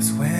Cause when